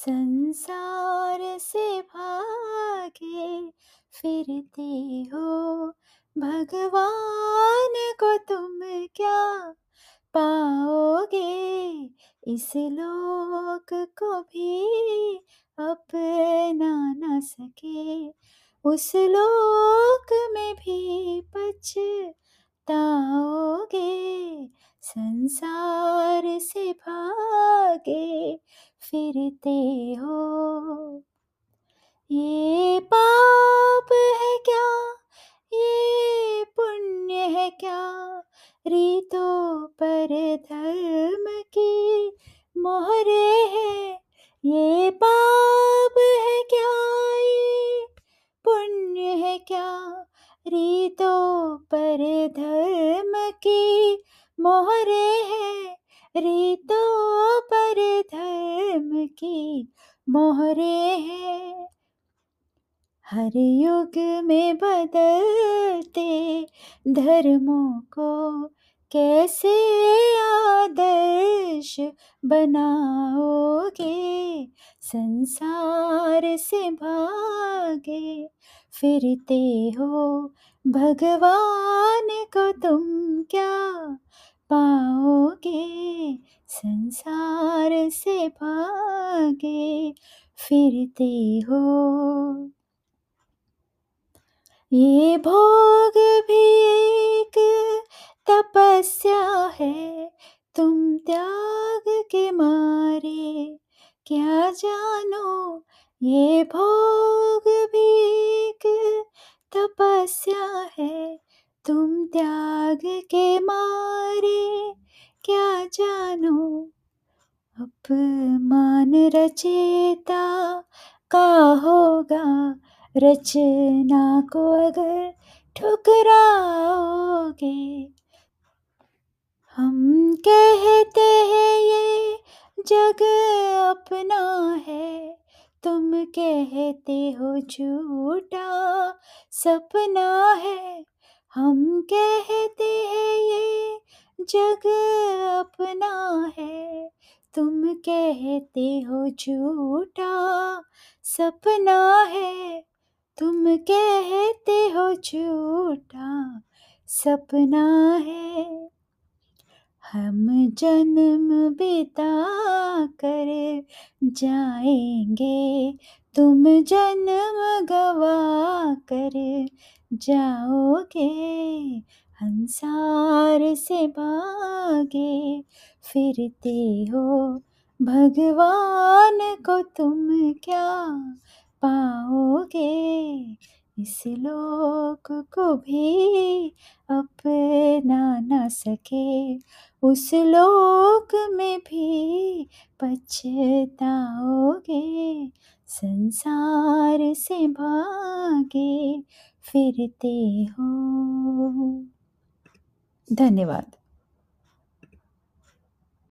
संसार से भागे फिरते हो। भगवान को तुम क्या पाओगे? इस लोक को भी अपना न सके। उस लोक में भी पछताओगे संसार से भागे फिरते हो। ये पाप है क्या? ये पुण्य है क्या? रीतों पर धर्म की मोहरे है। ये पाप रीतों पर धर्म की मोहरे है। रीतों पर धर्म की मोहरे है। हर युग में बदलते धर्मों को कैसे आदर्श बनाओगे? संसार से भागे फिरते हो। भगवान को तुम क्या पाओगे? संसार से भागे फिरते हो। ये भोग भी एक तपस्या है। तुम त्याग के मारे, क्या जानो? ये भोग भी एक तपस्या है, तुम त्याग के मारे, क्या जानो? अपमान रचेता का होगा, रचना को अगर ठुकराओगे। हम कहते हैं, ये जग अपना है कहते हो झूठा सपना है। हम कहते हैं ये जग अपना है। तुम कहते हो झूठा सपना है। तुम कहते हो झूठा सपना है। हम जन्म बिता कर जाएँगे। तुम जन्म गवा कर जाओगे। हंसार से भागे फिरते हो। भगवान को तुम क्या पाओगे? इस लोक को भी अपना न सके। उस लोक में भी पछताओगे, संसार से भागे फिरते हो। धन्यवाद।